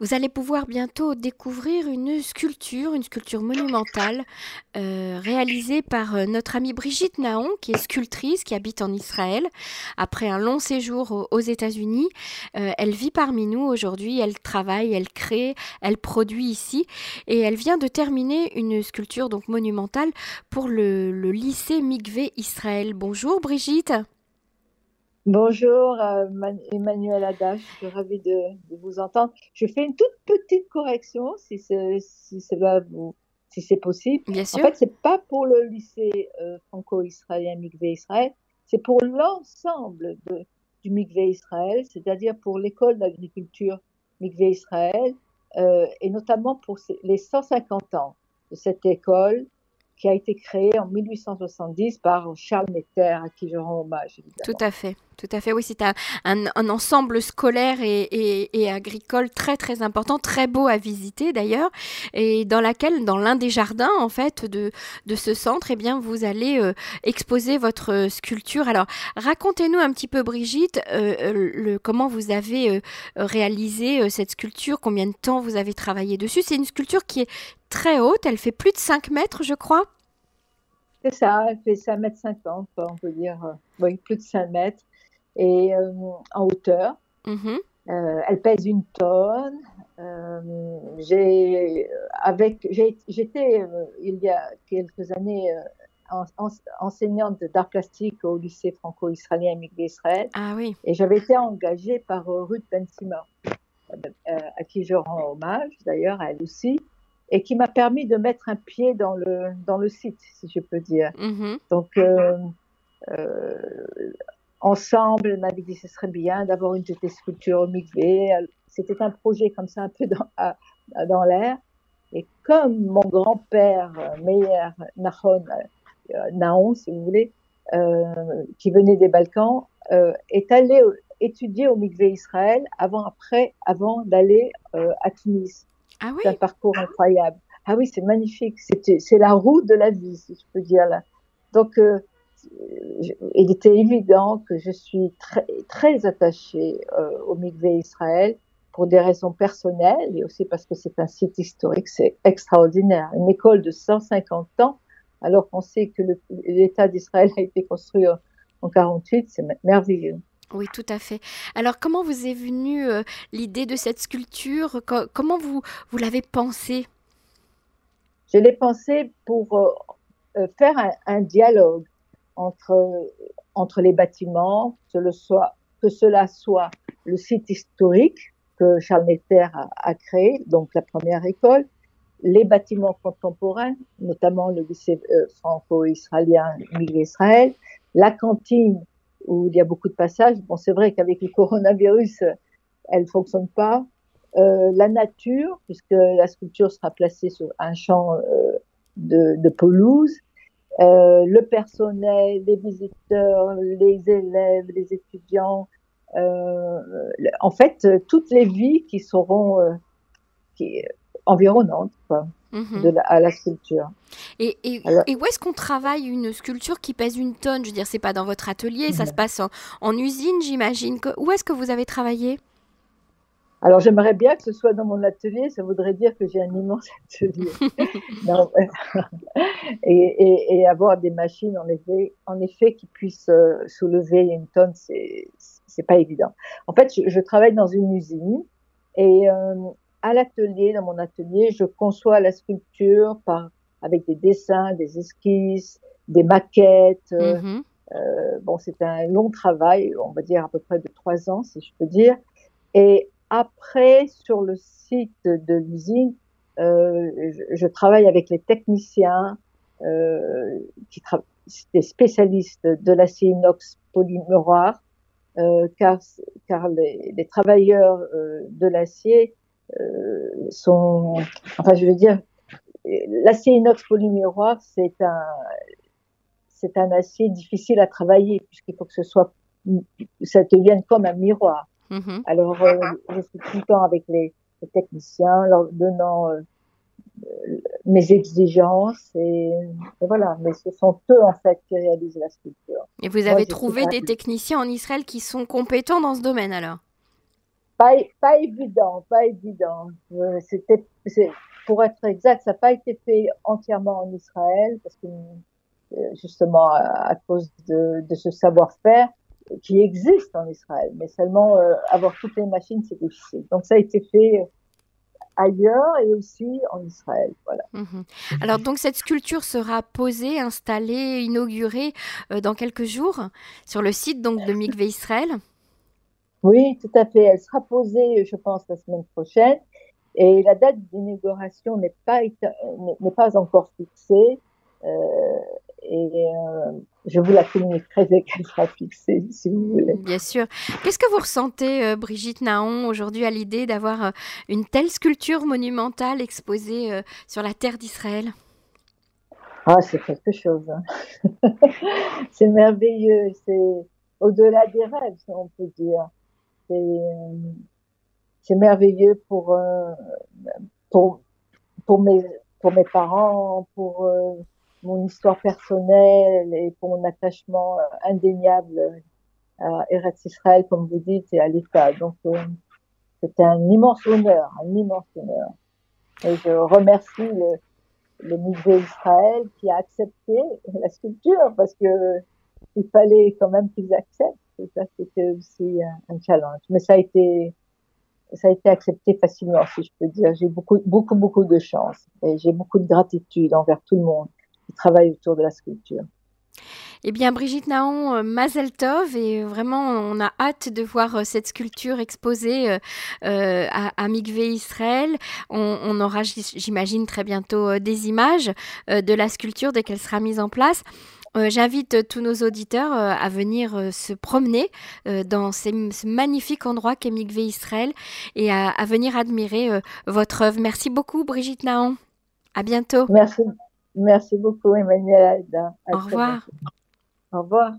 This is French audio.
Vous allez pouvoir bientôt découvrir une sculpture, une sculpture monumentale euh, réalisée par euh, notre amie Brigitte Naon, qui est sculptrice, qui habite en Israël. Après un long séjour aux États-Unis, euh, elle vit parmi nous aujourd'hui, elle travaille, elle crée, elle produit ici, et elle vient de terminer une sculpture donc monumentale pour le, lycée Mikvé Israël. Bonjour Brigitte. Bonjour euh, Emmanuel Adache, je suis ravie de, vous entendre. Je fais une toute petite correction si c'est si possible. Bien sûr. En fait, c'est pas pour le lycée euh, franco-israélien Mikvé Israël, c'est pour l'ensemble du Mikvé Israël, c'est-à-dire pour l'école d'agriculture Mikvé Israël euh, et notamment pour les 150 ans de cette école qui a été créée en 1870 par Charles Netter, à qui je rends hommage. Tout à fait. Tout à fait, oui, c'est un, un, ensemble scolaire et, agricole très très important, très beau à visiter d'ailleurs, et dans laquelle, dans l'un des jardins en fait de, de ce centre, eh bien, vous allez euh, exposer votre sculpture. Alors, racontez-nous un petit peu, Brigitte, euh, le, comment vous avez euh, réalisé cette sculpture, combien de temps vous avez travaillé dessus? C'est une sculpture qui est très haute, elle fait plus de 5 mètres, je crois. C'est ça, elle fait 5 mètres 50, on peut dire, oui, plus de 5 mètres et euh, en hauteur. Mm-hmm. Euh, elle pèse une tonne. Euh, j'ai avec j'étais il y a quelques années enseignante d'art plastique au lycée franco-israélien Mikvé Israël. Ah oui. Et j'avais été engagée par Ruth Benzima, à qui je rends hommage d'ailleurs, à elle aussi, et qui m'a permis de mettre un pied dans le, dans le site, si je peux dire. Mm-hmm. Donc, euh, ensemble, elle m'avait dit que ce serait bien d'avoir une petite sculpture au mikvé. C'était un projet comme ça, un peu dans, dans l'air. Et comme mon grand-père, euh, Meir Nahon, euh, Nahon, si vous voulez, euh, qui venait des Balkans, euh, est allé étudier au mikvé Israël avant, après, avant d'aller euh, à Tunis. Ah oui? C'est un parcours incroyable. Ah oui, c'est magnifique. C'est la route de la vie, si je peux dire là. Donc, euh, il était évident que je suis très, très attachée euh, au Mikvé Israël pour des raisons personnelles et aussi parce que c'est un site historique, c'est extraordinaire. Une école de 150 ans, alors qu'on sait que l'État d'Israël a été construit en, 1948, 48, c'est merveilleux. Oui, tout à fait. Alors, comment vous est venue euh, l'idée de cette sculpture? Comment vous, vous l'avez pensée? Je l'ai pensée pour euh, faire un, dialogue entre, entre les bâtiments, que, cela soit le site historique que Charles Netter a, créé, donc la première école, les bâtiments contemporains, notamment le lycée euh, franco-israélien Israël, la cantine où il y a beaucoup de passages. Bon, c'est vrai qu'avec le coronavirus, elle fonctionne pas. Euh, la nature, puisque la sculpture sera placée sur un champ euh, de, de pelouse, euh, le personnel, les visiteurs, les élèves, les étudiants, euh, en fait, toutes les vies qui seront euh, qui, environnantes quoi, mhm. de à la sculpture. Et, et, et où est-ce qu'on travaille une sculpture qui pèse une tonne? Je veux dire, c'est pas dans votre atelier, ça se passe en, en usine, j'imagine. Où est-ce que vous avez travaillé? Alors j'aimerais bien que ce soit dans mon atelier, ça voudrait dire que j'ai un immense atelier. non, et, et, et, avoir des machines en effet, en effet qui puissent euh, soulever une tonne, c'est c'est pas évident. En fait, je, je, travaille dans une usine et euh, à l'atelier, dans mon atelier, je conçois la sculpture par avec des dessins, des esquisses, des maquettes. Euh, mm-hmm. euh, bon, c'est un long travail, on va dire à peu près de trois ans, si je peux dire. Et après, sur le site de l'usine, euh, je, je, travaille avec les techniciens euh, qui des spécialistes de l'acier inox polyméroir, euh, car, car les, les travailleurs euh, de l'acier euh, sont, enfin, je veux dire, l'acier inox polyméroir, c'est un, c'est un acier difficile à travailler puisqu'il faut que ce soit, ça devienne comme un miroir. Mmh Alors, euh, je suis tout le temps avec les, les techniciens, leur donnant euh, mes exigences et, et, voilà. Mais ce sont eux en fait qui réalisent la sculpture. Et vous avez Moi, trouvé des techniciens en Israël qui sont compétents dans ce domaine alors? Pas, pas évident, pas évident. C'était, pour être exact, ça n'a pas été fait entièrement en Israël parce que justement à, cause de, de ce savoir-faire qui existe en Israël, mais seulement avoir toutes les machines, c'est difficile. Donc ça a été fait ailleurs et aussi en Israël. Voilà. Mhm. Alors donc cette sculpture sera posée, installée, inaugurée euh, dans quelques jours sur le site donc de Mikvé Israël? Oui, tout à fait. Elle sera posée, je pense, la semaine prochaine. Et la date d'inauguration n'est pas, n'est pas encore fixée. Euh, et euh, je vous la communiquerai dès qu'elle sera fixée, si vous voulez. Bien sûr. Qu'est-ce que vous ressentez, euh, Brigitte Naon, aujourd'hui à l'idée d'avoir une telle sculpture monumentale exposée sur la terre d'Israël? Ah, c'est quelque chose. Hein. c'est merveilleux. C'est au-delà des rêves, si on peut dire. C'est merveilleux pour, pour, pour, mes, pour mes parents, pour mon histoire personnelle et pour mon attachement euh, indéniable à Eretz Israël, comme vous dites, et à l'État. Donc, euh, c'était un immense honneur, un immense honneur. Et je remercie le, le musée Israël qui a accepté la sculpture parce que il fallait quand même qu'ils acceptent. Et ça, c'était aussi un, challenge. Mais ça a été, ça a été accepté facilement, si je peux dire. J'ai beaucoup, beaucoup, beaucoup de chance et j'ai beaucoup de gratitude envers tout le monde travaille autour de la sculpture. Eh bien, Brigitte Naon, euh, Mazel Tov, et vraiment, on a hâte de voir euh, cette sculpture exposée euh, à, à Israël. On, aura, j'imagine, très bientôt des images de la sculpture dès qu'elle sera mise en place. J'invite tous nos auditeurs à venir se promener dans ce magnifique endroit qu'est Mikvé Israël et à, à venir admirer votre œuvre. Merci beaucoup, Brigitte Naon. À bientôt. Merci. Merci beaucoup, Emmanuel Au revoir. Au revoir.